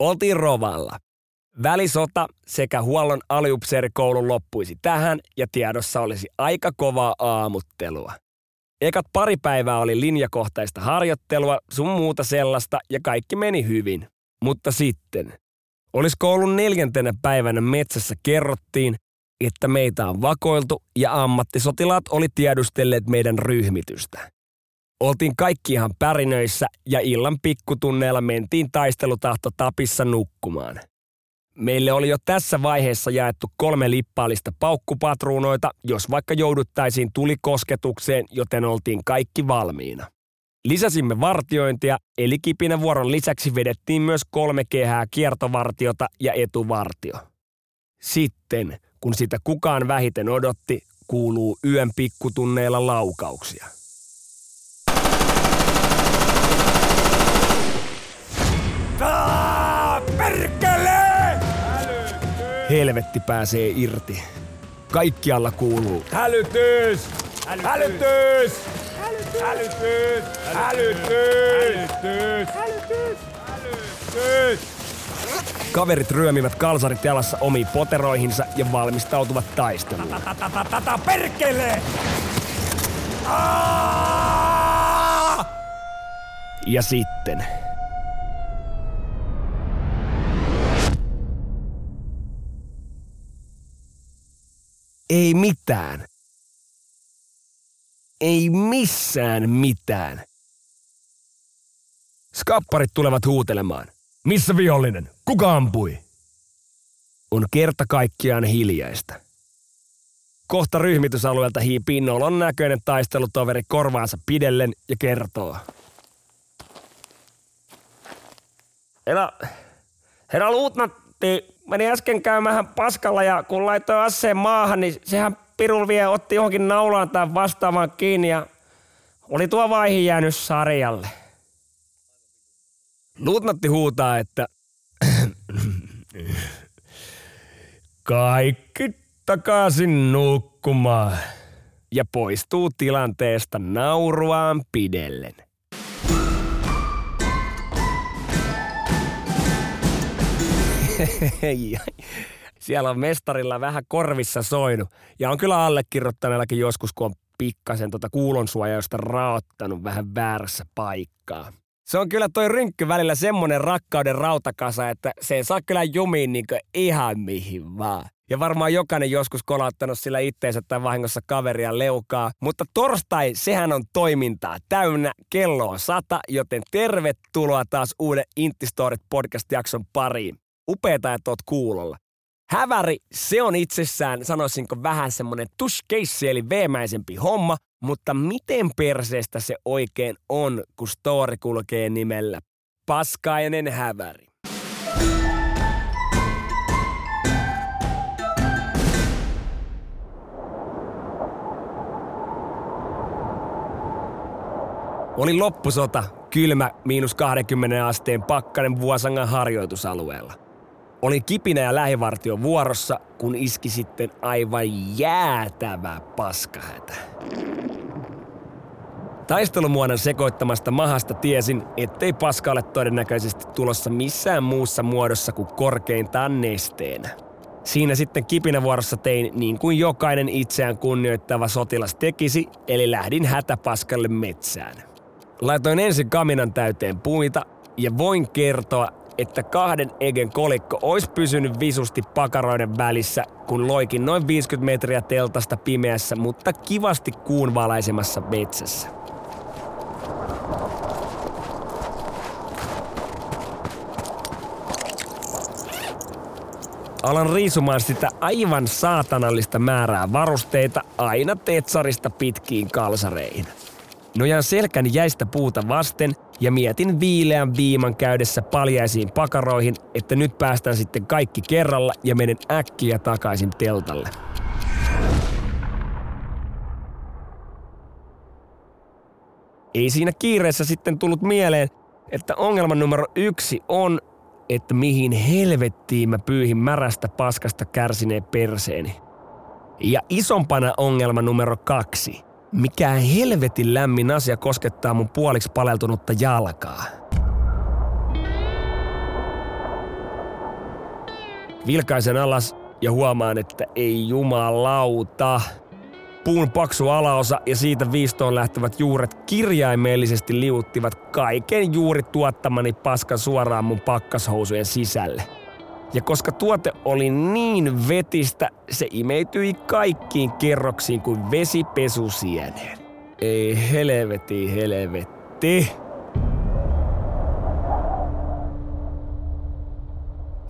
Oltiin Rovalla. Välisota sekä huollon aliupseerikoulu loppuisi tähän ja tiedossa olisi aika kovaa aamuttelua. Ekat pari päivää oli linjakohtaista harjoittelua, sun muuta sellaista ja kaikki meni hyvin. Mutta sitten, olisi koulun neljäntenä päivänä metsässä kerrottiin, että meitä on vakoiltu ja ammattisotilaat oli tiedustelleet meidän ryhmitystä. Oltiin kaikki ihan pärinöissä ja illan pikkutunneilla mentiin taistelutahto tapissa nukkumaan. Meille oli jo tässä vaiheessa jaettu kolme lippaallista paukkupatruunoita, jos vaikka jouduttaisiin tulikosketukseen, joten oltiin kaikki valmiina. Lisäsimme vartiointia, eli kipinä vuoron lisäksi vedettiin myös kolme kehää kiertovartiota ja etuvartio. Sitten, kun sitä kukaan vähiten odotti, kuuluu yön pikkutunneilla laukauksia. Perkele! Helvetti pääsee irti. Kaikkialla kuuluu. Hälytys! Hälytys! Hälytys! Hälytys! Hälytys! Hälytys! Kaverit ryömivät kalsarit jalassa omiin poteroihinsa ja valmistautuvat taisteluun. Tata perkele! Ja sitten... Ei mitään. Ei missään mitään. Skapparit tulevat huutelemaan. Missä vihollinen? Kuka ampui? On kerta kaikkiaan hiljaista. Kohta ryhmitysalueelta hiipii nolon näköinen taistelutoveri korvaansa pidellen ja kertoo. Herra, herra luutnantti meni äsken käymään paskalla ja kun laittoi asseen maahan, niin sehän pirul vie otti johonkin naulaan tai vastaamaan kiinni ja oli tuo vaihe jäänyt sarjalle. Luutnantti huutaa, että kaikki takaisin nukkumaan ja poistuu tilanteesta nauruaan pidellen. Siellä on mestarilla vähän korvissa soinut. Ja on kyllä allekirjoittaneellakin joskus, kun on pikkasen tuota kuulonsuojausta raottanut vähän väärässä paikkaa. Se on kyllä toi rynkky välillä semmonen rakkauden rautakasa, että se ei saa kyllä jumiin niinku ihan mihin vaan. Ja varmaan jokainen joskus kolauttanut sillä itteensä tai vahingossa kaveria leukaa. Mutta torstai, sehän on toimintaa täynnä. Kello on sata, joten tervetuloa taas uuden Intistorit podcast-jakson pariin. Upeeta, että oot kuulolla. Häväri, se on itsessään, sanoisinko, vähän semmonen tushkeissi eli veemäisempi homma, mutta miten perseestä se oikein on, kun story kulkee nimellä Paskainen häväri? Oli loppusota, kylmä, miinus 20 asteen pakkanen Vuosangan harjoitusalueella. Olin kipinä ja lähivartio vuorossa, kun iski sitten aivan jäätävä paskahätä. Taistelumuonan sekoittamasta mahasta tiesin, ettei paska ole todennäköisesti tulossa missään muussa muodossa kuin korkeintaan nesteenä. Siinä sitten kipinävuorossa tein niin kuin jokainen itseään kunnioittava sotilas tekisi, eli lähdin hätäpaskalle metsään. Laitoin ensin kaminan täyteen puita ja voin kertoa, että kahden egen kolikko olisi pysynyt visusti pakaroiden välissä, kun loikin noin 50 metriä teltasta pimeässä, mutta kivasti kuun valaisemassa metsässä. Alan riisumaan sitä aivan saatanallista määrää varusteita aina tetsarista pitkiin kalsareihin. Nojan selkäni jäistä puuta vasten ja mietin viileän viiman käydessä paljaisiin pakaroihin, että nyt päästään sitten kaikki kerralla ja menen äkkiä takaisin teltalle. Ei siinä kiireessä sitten tullut mieleen, että ongelma numero yksi on, että mihin helvettiin mä pyyhin märästä paskasta kärsineen perseeni. Ja isompana ongelma numero kaksi – mikä helvetin lämmin asia koskettaa mun puoliksi paleltunutta jalkaa. Vilkaisen alas ja huomaan, että ei jumalauta. Puun paksu alaosa ja siitä viistoon lähtevät juuret kirjaimellisesti liuttivat kaiken juuri tuottamani paskan suoraan mun pakkashousujen sisälle – ja koska tuote oli niin vetistä, se imeytyi kaikkiin kerroksiin kuin vesipesusieneen. Ei helveti, helvetti.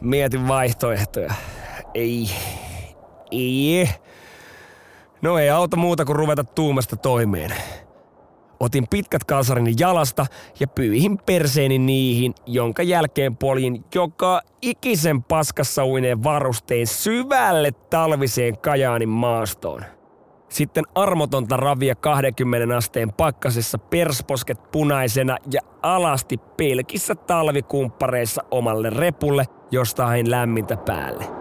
Mietin vaihtoehtoja. Ei. Ei. No ei auta muuta kuin ruveta tuumasta toimeen. Otin pitkät kalsarini jalasta ja pyyhin perseeni niihin, jonka jälkeen poljin joka ikisen paskassa uineen varusteen syvälle talviseen Kajaanin maastoon. Sitten armotonta ravia 20 asteen pakkasessa persposket punaisena ja alasti pelkissä talvikumppareissa omalle repulle, josta hain lämmintä päälle.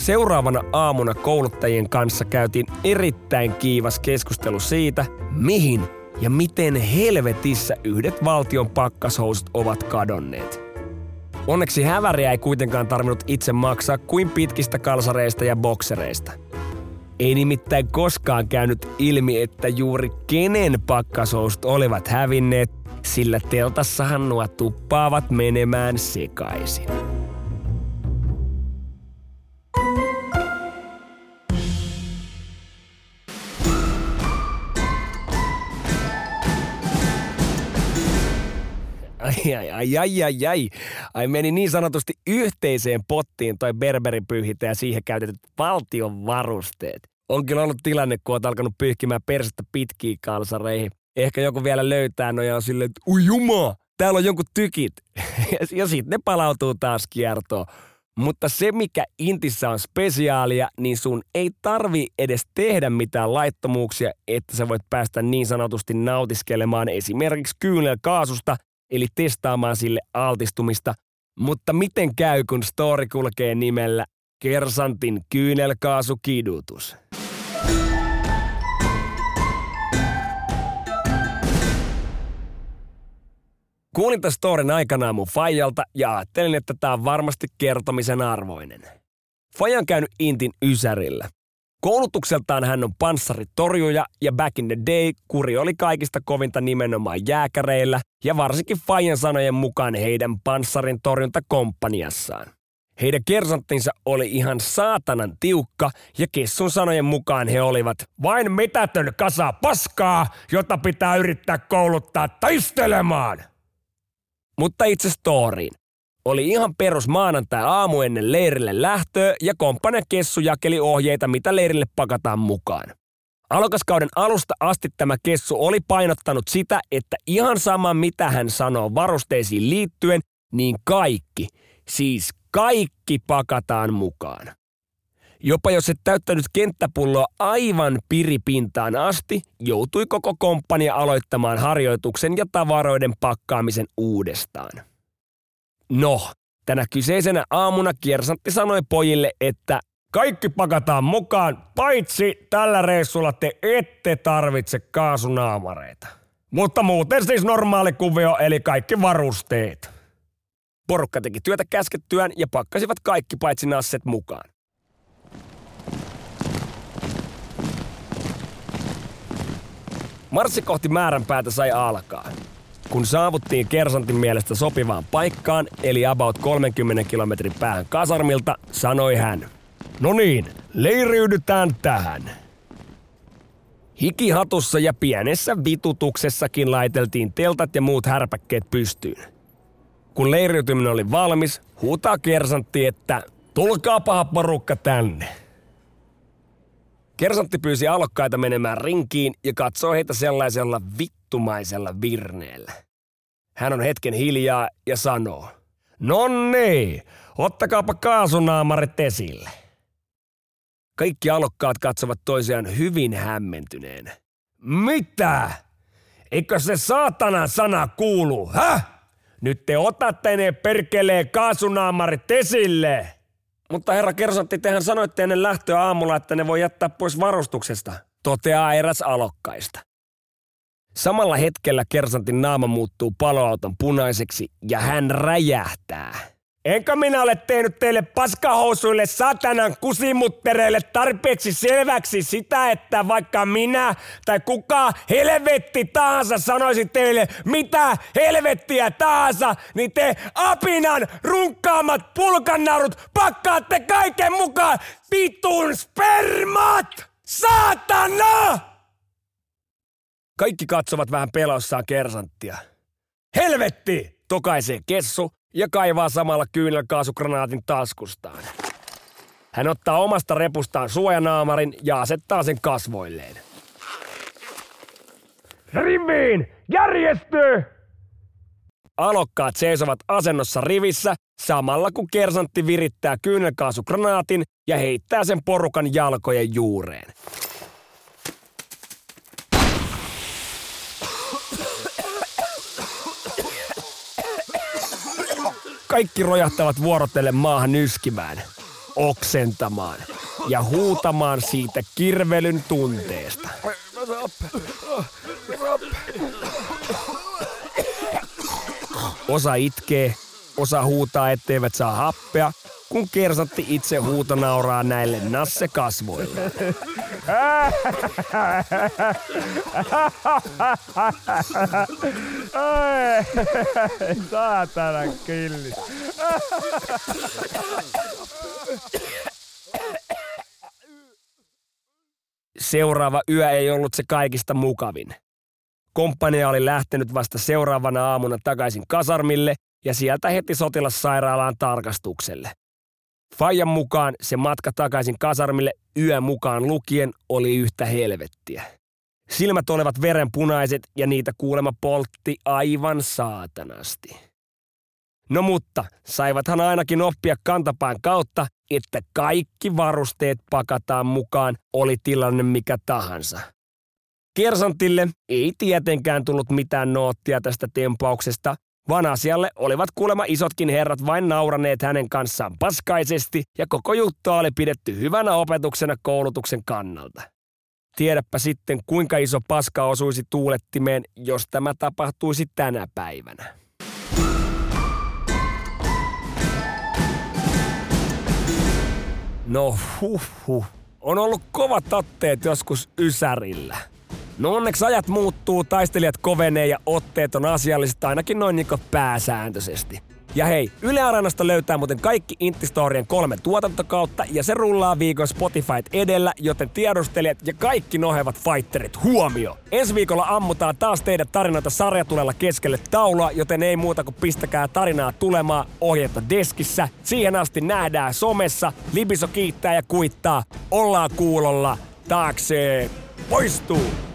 Seuraavana aamuna kouluttajien kanssa käytiin erittäin kiivas keskustelu siitä, mihin ja miten helvetissä yhdet valtion pakkashousut ovat kadonneet. Onneksi häväriä ei kuitenkaan tarvinnut itse maksaa kuin pitkistä kalsareista ja boksereista. Ei nimittäin koskaan käynyt ilmi, että juuri kenen pakkashousut olivat hävinneet, sillä teltassahan nuo tuppaavat menemään sekaisin. Ai, ai, ai, ai, ai, ai. Meni niin sanotusti yhteiseen pottiin toi Berberin pyyhitä ja siihen käytetyt valtion varusteet. On kyllä ollut tilanne, kun oot alkanut pyyhkimään persettä pitkiin kalsareihin. Ehkä joku vielä löytää no ja on silleen, että ui juma, täällä on jonkun tykit. ja sitten ne palautuu taas kiertoon. Mutta se, mikä Intissä on spesiaalia, niin sun ei tarvi edes tehdä mitään laittomuuksia, että sä voit päästä niin sanotusti nautiskelemaan esimerkiksi kaasusta eli testaamaan sille altistumista. Mutta miten käy, kun story kulkee nimellä Kersantin kyynelkaasukidutus? Kuulin tämän storin aikanaan mun Fajalta ja ajattelin, että tämä on varmasti kertomisen arvoinen. Faja on käynyt Intin Ysärillä. Koulutukseltaan hän on panssaritorjuja ja back in the day kuri oli kaikista kovinta nimenomaan jääkäreillä ja varsinkin Fajan sanojen mukaan heidän panssarin torjuntakomppaniassaan. Heidän kersanttinsa oli ihan saatanan tiukka ja Kessun sanojen mukaan he olivat vain mitätön kasa paskaa, jota pitää yrittää kouluttaa taistelemaan. Mutta itse storiin. Oli ihan perus maanantai aamu ennen leirille lähtöä ja komppania Kessu jakeli ohjeita, mitä leirille pakataan mukaan. Alokaskauden alusta asti tämä Kessu oli painottanut sitä, että ihan sama mitä hän sanoo varusteisiin liittyen, niin kaikki, siis kaikki pakataan mukaan. Jopa jos et täyttänyt kenttäpulloa aivan piripintaan asti, joutui koko komppania aloittamaan harjoituksen ja tavaroiden pakkaamisen uudestaan. No, tänä kyseisenä aamuna kiersantti sanoi pojille, että kaikki pakataan mukaan, paitsi tällä reissulla te ette tarvitse kaasunaamareita. Mutta muuten siis normaali kuvio, eli kaikki varusteet. Porukka teki työtä käskettyään ja pakkasivat kaikki paitsi nasset mukaan. Marssi kohti määränpäätä sai alkaa. Kun saavuttiin Kersantin mielestä sopivaan paikkaan, eli about 30 kilometrin päähän kasarmilta, sanoi hän. No niin, leiriydytään tähän. Hikihatussa ja pienessä vitutuksessakin laiteltiin teltat ja muut härpäkkeet pystyyn. Kun leiriytyminen oli valmis, huutaa kersantti, että tulkaa paha porukka tänne. Kersantti pyysi alokkaita menemään rinkiin ja katsoo heitä sellaisella vittumaisella virneellä. Hän on hetken hiljaa ja sanoo, no niin, ottakaapa kaasunaamarit esille. Kaikki alokkaat katsovat toisiaan hyvin hämmentyneen. Mitä? Eikö se saatana sana kuulu, häh? Nyt te otatte ne perkelee kaasunaamarit esille. Mutta herra Kersantti, tehän sanoitte ennen lähtöä aamulla, että ne voi jättää pois varustuksesta, toteaa eräs alokkaista. Samalla hetkellä Kersantin naama muuttuu paloauton punaiseksi ja hän räjähtää. Enkä minä ole tehnyt teille paskahousuille satanan kusimuttereille tarpeeksi selväksi sitä, että vaikka minä tai kuka helvetti tahansa sanoisi teille mitä helvettiä tahansa, niin te apinan runkkaamat pulkannaurut pakkaatte kaiken mukaan vitun spermat! Saatana! Kaikki katsovat vähän pelossaan kersanttia. Helvetti! Tokaisee kessu ja kaivaa samalla kyynelkaasukranaatin taskustaan. Hän ottaa omasta repustaan suojanaamarin ja asettaa sen kasvoilleen. Riviin! Järjesty! Alokkaat seisovat asennossa rivissä samalla kun kersantti virittää kyynelkaasukranaatin ja heittää sen porukan jalkojen juureen. Kaikki rojahtavat vuorotelle maahan yskimään, oksentamaan ja huutamaan siitä kirvelyn tunteesta. Osa itkee, osa huutaa, etteivät saa happea, kun kersatti itse huuto nauraa näille nasse kasvoille. Saatana killi. Seuraava yö ei ollut se kaikista mukavin. Komppania oli lähtenyt vasta seuraavana aamuna takaisin kasarmille ja sieltä heti sotilassairaalaan tarkastukselle. Fajan mukaan se matka takaisin kasarmille yö mukaan lukien oli yhtä helvettiä. Silmät olivat verenpunaiset ja niitä kuulema poltti aivan saatanasti. No mutta, saivathan ainakin oppia kantapään kautta, että kaikki varusteet pakataan mukaan, oli tilanne mikä tahansa. Kersantille ei tietenkään tullut mitään noottia tästä tempauksesta, vaan asialle olivat kuulemma isotkin herrat vain nauraneet hänen kanssaan paskaisesti ja koko juttua oli pidetty hyvänä opetuksena koulutuksen kannalta. Tiedäpä sitten, kuinka iso paska osuisi tuulettimeen, jos tämä tapahtuisi tänä päivänä. No huh huh. On ollut kovat tatteet joskus Ysärillä. No onneksi ajat muuttuu, taistelijat kovenee ja otteet on asialliset ainakin noin niinku pääsääntöisesti. Ja hei, Yle Areenasta löytää muuten kaikki Intistorien kolme tuotantokautta ja se rullaa viikon Spotify edellä, joten tiedustelijat ja kaikki nohevat fighterit huomio. Ensi viikolla ammutaan taas teidät tarinoita sarjatulella keskelle taulua, joten ei muuta kuin pistäkää tarinaa tulemaan ohjetta deskissä. Siihen asti nähdään somessa, Libiso kiittää ja kuittaa, ollaan kuulolla, taakse poistuu!